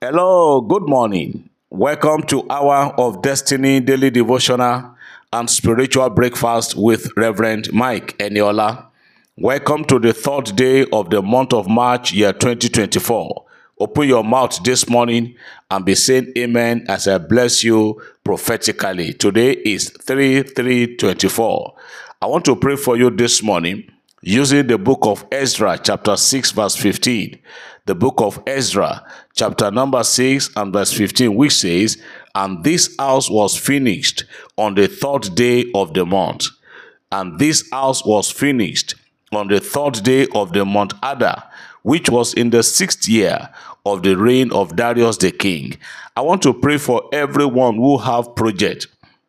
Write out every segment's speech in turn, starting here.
Hello, good morning. Welcome to Hour of Destiny Daily Devotional and Spiritual Breakfast with Reverend Mike Eniola. Welcome to the third day of the month of March, year 2024. Open your mouth this morning and be saying amen as I bless you prophetically. Today is 3 3 24. I want to pray for you this morning using the book of Ezra, chapter 6, verse 15. The book of Ezra, chapter number 6 and verse 15, which says, And this house was finished on the third day of the month. And this house was finished on the third day of the month Adar, which was in the sixth year of the reign of Darius the king. I want to pray for everyone who have project.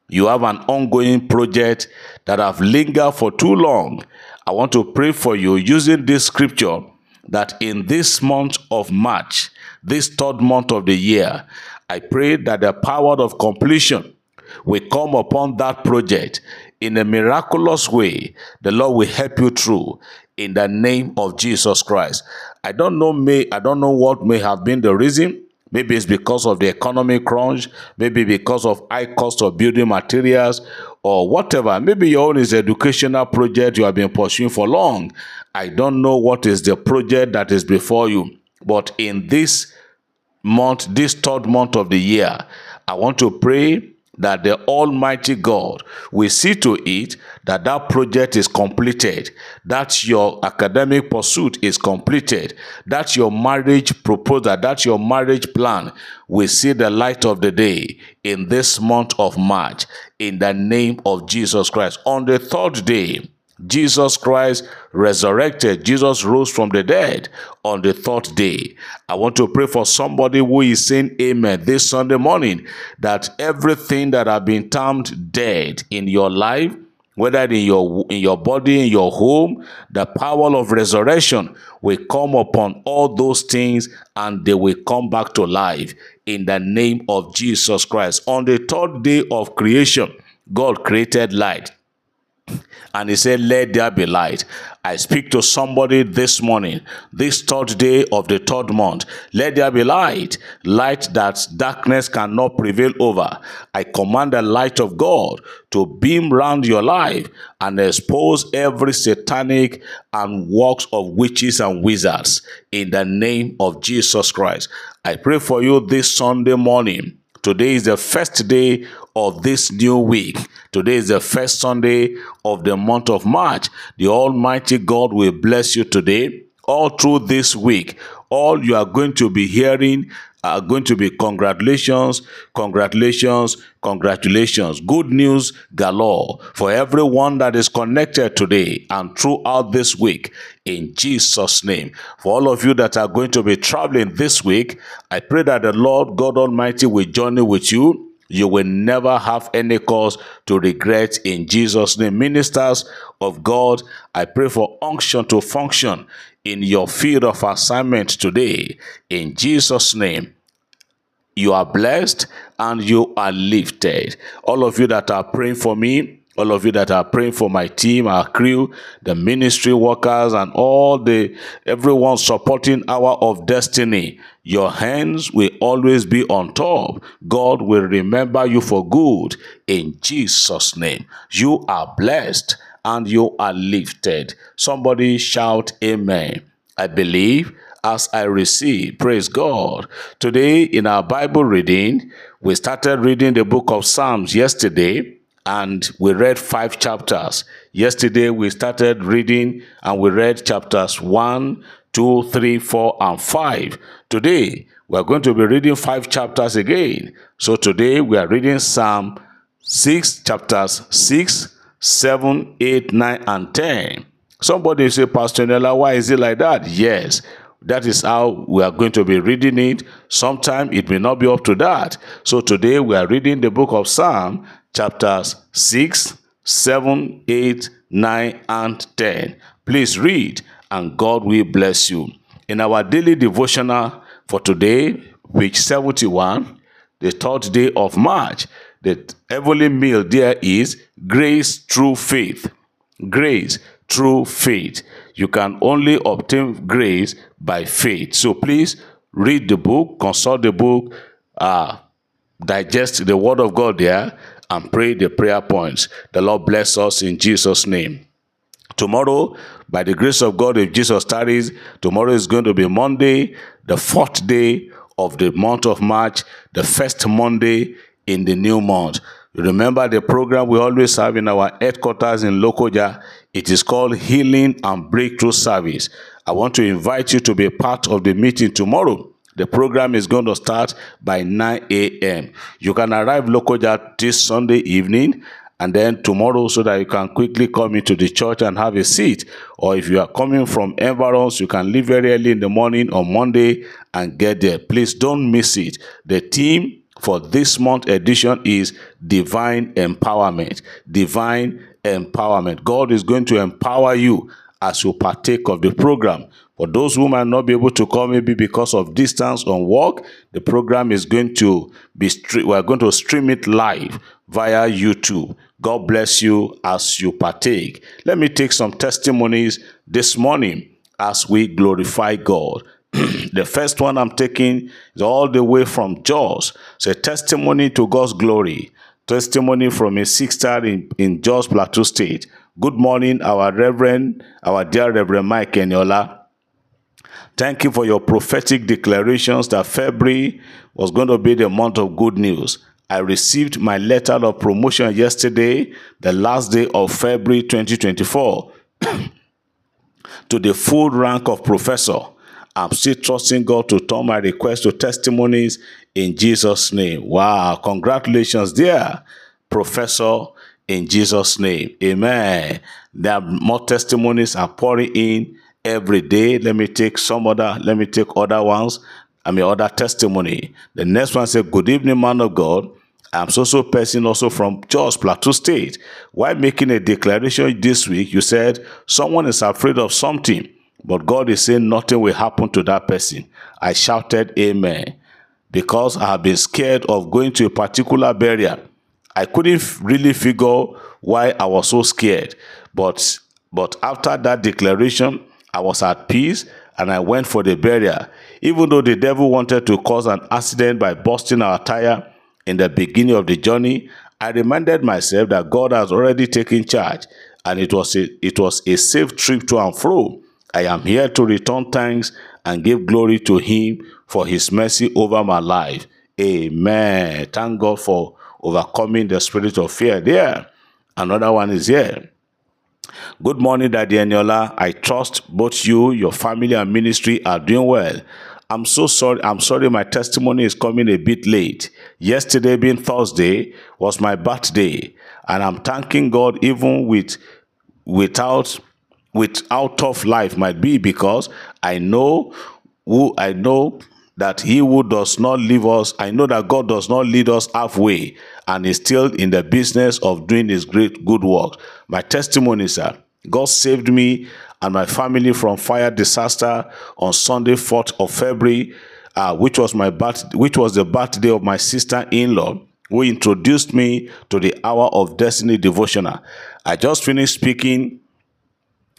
You have an ongoing project that have lingered for too long. I want to pray for you using this scripture that in this month of March, this third month of the year, I pray that the power of completion will come upon that project in a miraculous way. The Lord will help you through in the name of Jesus Christ. I don't know may I don't know what may have been the reason Maybe it's because of the economic crunch, maybe because of high cost of building materials or whatever. Maybe your own is educational project you have been pursuing for long. I don't know what is the project that is before you. But in this month, this third month of the year, I want to pray that the Almighty God will see to it that that project is completed, that your academic pursuit is completed, that your marriage proposal, that your marriage plan will see the light of the day in this month of March in the name of Jesus Christ. On the third day, Jesus Christ resurrected. Jesus rose from the dead on the third day. I want to pray for somebody who is saying amen this Sunday morning that everything that have been termed dead in your life, whether in your in your body, in your home, the power of resurrection will come upon all those things and they will come back to life in the name of Jesus Christ. On the third day of creation, God created light and he said, Let there be light. I speak to somebody this morning, this third day of the third month. Let there be light, light that darkness cannot prevail over. I command the light of God to beam round your life and expose every satanic and works of witches and wizards in the name of Jesus Christ. I pray for you this Sunday morning. Today is the first day of this new week. Today is the first Sunday of the month of March. The Almighty God will bless you today. All through this week, all you are going to be hearing are going to be congratulations, congratulations, congratulations. Good news galore for everyone that is connected today and throughout this week in Jesus' name. For all of you that are going to be traveling this week, I pray that the Lord God Almighty will journey with you you will never have any cause to regret in Jesus' name. Ministers of God, I pray for unction to function in your field of assignment today. In Jesus' name, you are blessed and you are lifted. All of you that are praying for me, all of you that are praying for my team, our crew, the ministry workers, and all the everyone supporting Hour of Destiny. Your hands will always be on top. God will remember you for good in Jesus' name. You are blessed and you are lifted. Somebody shout amen. I believe as I receive. Praise God. Today in our Bible reading, we started reading the book of Psalms yesterday and we read five chapters. Yesterday we started reading and we read chapters 1, 2, 3, 4, and 5. Today we are going to be reading five chapters again. So today we are reading Psalm 6, chapters 6, 7, 8, 9, and 10. Somebody say, Pastor Nella, why is it like that? Yes, that is how we are going to be reading it. Sometime it may not be up to that. So today we are reading the book of Psalm chapters 6, 7, 8, 9, and 10. Please read, and God will bless you. In our daily devotional for today, week 71, the third day of March, the heavenly meal there is grace through faith. Grace through faith. You can only obtain grace by faith. So please read the book, consult the book, uh, digest the word of God there, and pray the prayer points. The Lord bless us in Jesus' name. Tomorrow, by the grace of God, if Jesus tarries, tomorrow is going to be Monday, the fourth day of the month of March, the first Monday in the new month. Remember the program we always have in our headquarters in Lokoja. It is called Healing and Breakthrough Service. I want to invite you to be a part of the meeting tomorrow. The program is going to start by 9 a.m. You can arrive Lokoja this Sunday evening and then tomorrow so that you can quickly come into the church and have a seat. Or if you are coming from environs, you can leave very early in the morning on Monday and get there. Please don't miss it. The theme for this month edition is divine empowerment. Divine empowerment. God is going to empower you as you partake of the program. For those who might not be able to come, maybe because of distance on work, the program is going to be, we are going to stream it live via YouTube. God bless you as you partake. Let me take some testimonies this morning as we glorify God. the first one I'm taking is all the way from Jos. It's a testimony to God's glory. Testimony from a sister in, in Jos Plateau State. Good morning, our Reverend, our dear Reverend Mike Eniola. Thank you for your prophetic declarations that February was going to be the month of good news. I received my letter of promotion yesterday, the last day of February 2024, to the full rank of professor. I'm still trusting God to turn my request to testimonies in Jesus' name. Wow, congratulations dear professor, in Jesus' name. Amen. There are more testimonies are pouring in every day. Let me take some other, let me take other ones. I mean, other testimony. The next one says, Good evening, man of God. I'm so so person also from Jos Plateau State. While making a declaration this week, you said someone is afraid of something, but God is saying nothing will happen to that person. I shouted, Amen. Because I have been scared of going to a particular barrier. I couldn't really figure why I was so scared. But but after that declaration, I was at peace and I went for the barrier. Even though the devil wanted to cause an accident by busting our tire, in the beginning of the journey, I reminded myself that God has already taken charge and it was a, it was a safe trip to and fro. I am here to return thanks and give glory to him for his mercy over my life. Amen. Thank God for overcoming the spirit of fear there. Another one is here. Good morning, Daddy Eniola. I trust both you, your family, and ministry are doing well. I'm so sorry. I'm sorry my testimony is coming a bit late. Yesterday being Thursday was my birthday and I'm thanking God even with without with how tough life might be because I know who I know that he who does not leave us, I know that God does not lead us halfway and is still in the business of doing his great good work. My testimony, sir, God saved me and my family from fire disaster on Sunday, 4th of February, uh, which was my birth, which was the birthday of my sister-in-law, who introduced me to the Hour of Destiny devotional. I just finished speaking.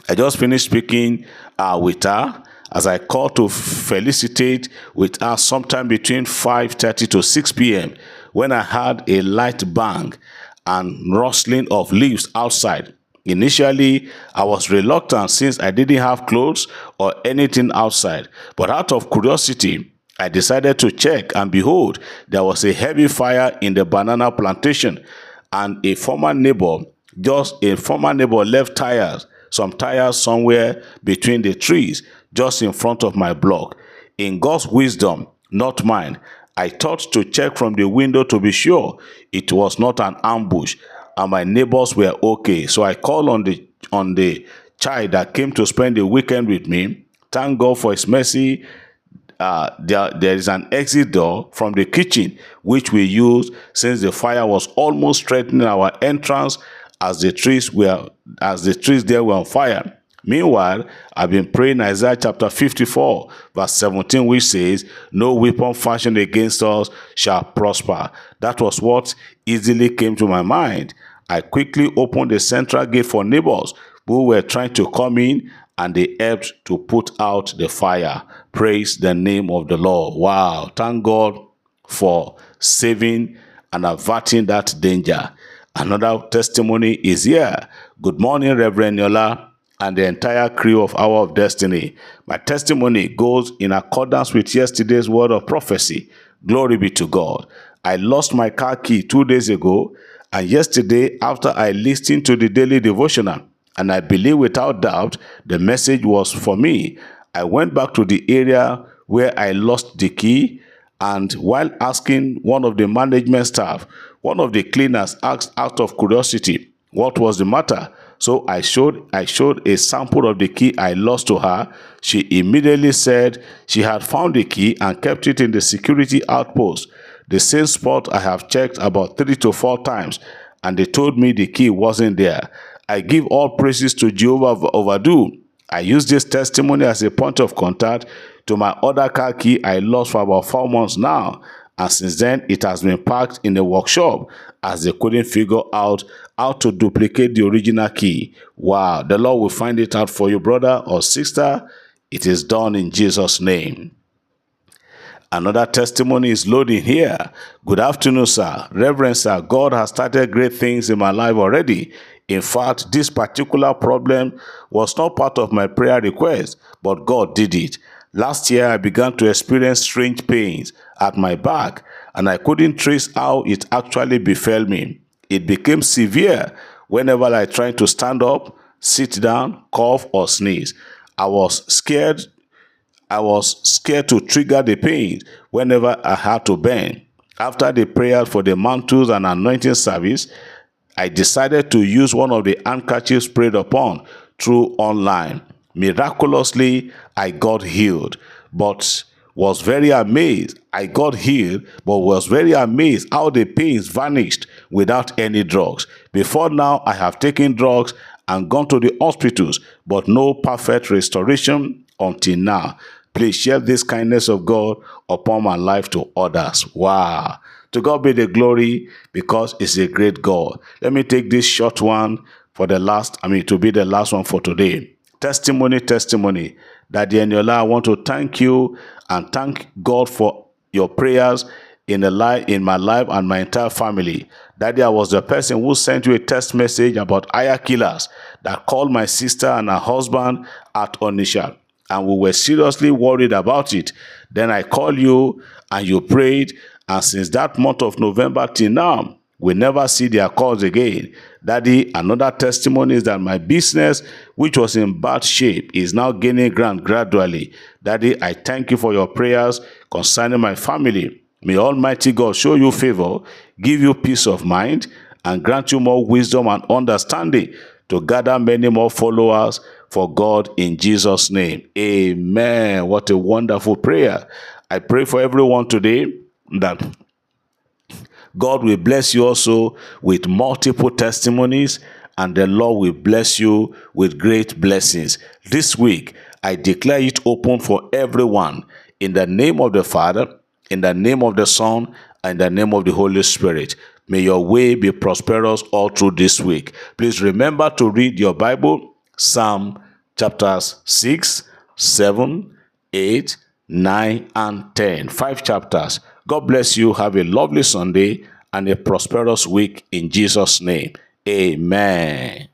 I just finished speaking uh, with her as I called to felicitate with her sometime between 5.30 to 6 p.m. when I heard a light bang and rustling of leaves outside. Initially, I was reluctant since I didn't have clothes or anything outside, but out of curiosity, I decided to check and behold, there was a heavy fire in the banana plantation and a former neighbor, just a former neighbor left tires, some tires somewhere between the trees just in front of my block. In God's wisdom, not mine, I thought to check from the window to be sure it was not an ambush and my neighbors were okay. So I called on the on the child that came to spend the weekend with me. Thank God for his mercy. Uh, there, there is an exit door from the kitchen, which we used since the fire was almost threatening our entrance as the trees were as the trees there were on fire. Meanwhile, I've been praying Isaiah chapter 54, verse 17, which says, No weapon fashioned against us shall prosper. That was what easily came to my mind. I quickly opened the central gate for neighbors who were trying to come in and they helped to put out the fire. Praise the name of the Lord. Wow. Thank God for saving and averting that danger. Another testimony is here. Good morning, Reverend Eniola and the entire crew of Hour of Destiny. My testimony goes in accordance with yesterday's word of prophecy. Glory be to God. I lost my car key two days ago, and yesterday, after I listened to the daily devotional, and I believe without doubt the message was for me, I went back to the area where I lost the key, and while asking one of the management staff, one of the cleaners asked out of curiosity what was the matter. So I showed I showed a sample of the key I lost to her. She immediately said she had found the key and kept it in the security outpost, the same spot I have checked about three to four times, and they told me the key wasn't there. I give all praises to Jehovah Overdue. I use this testimony as a point of contact to my other car key I lost for about four months now and since then it has been parked in the workshop as they couldn't figure out how to duplicate the original key. Wow, the Lord will find it out for you, brother or sister. It is done in Jesus' name. Another testimony is loading here. Good afternoon, sir. Reverend sir, God has started great things in my life already. In fact, this particular problem was not part of my prayer request, but God did it. Last year, I began to experience strange pains at my back, and I couldn't trace how it actually befell me. It became severe whenever I tried to stand up, sit down, cough, or sneeze. I was scared. I was scared to trigger the pain whenever I had to bend. After the prayer for the mantles and anointing service, I decided to use one of the handkerchiefs prayed upon through online. Miraculously, I got healed, but was very amazed. I got healed, but was very amazed how the pains vanished without any drugs. Before now, I have taken drugs and gone to the hospitals, but no perfect restoration until now. Please share this kindness of God upon my life to others. Wow. To God be the glory because it's a great God. Let me take this short one for the last, I mean, to be the last one for today testimony, testimony. Daddy Eniola, I want to thank you and thank God for your prayers in the life in my life and my entire family. Daddy, I was the person who sent you a text message about aya killers that called my sister and her husband at Onitsha. And we were seriously worried about it. Then I called you and you prayed. And since that month of November till now, we never see their calls again. Daddy, another testimony is that my business, which was in bad shape, is now gaining ground gradually. Daddy, I thank you for your prayers concerning my family. May Almighty God show you favor, give you peace of mind, and grant you more wisdom and understanding to gather many more followers for God in Jesus' name. Amen. What a wonderful prayer. I pray for everyone today that God will bless you also with multiple testimonies and the Lord will bless you with great blessings. This week, I declare it open for everyone in the name of the Father, in the name of the Son, and the name of the Holy Spirit. May your way be prosperous all through this week. Please remember to read your Bible, Psalm chapters 6, 7, 8, 9, and 10. Five chapters. God bless you. Have a lovely Sunday and a prosperous week in Jesus' name. Amen.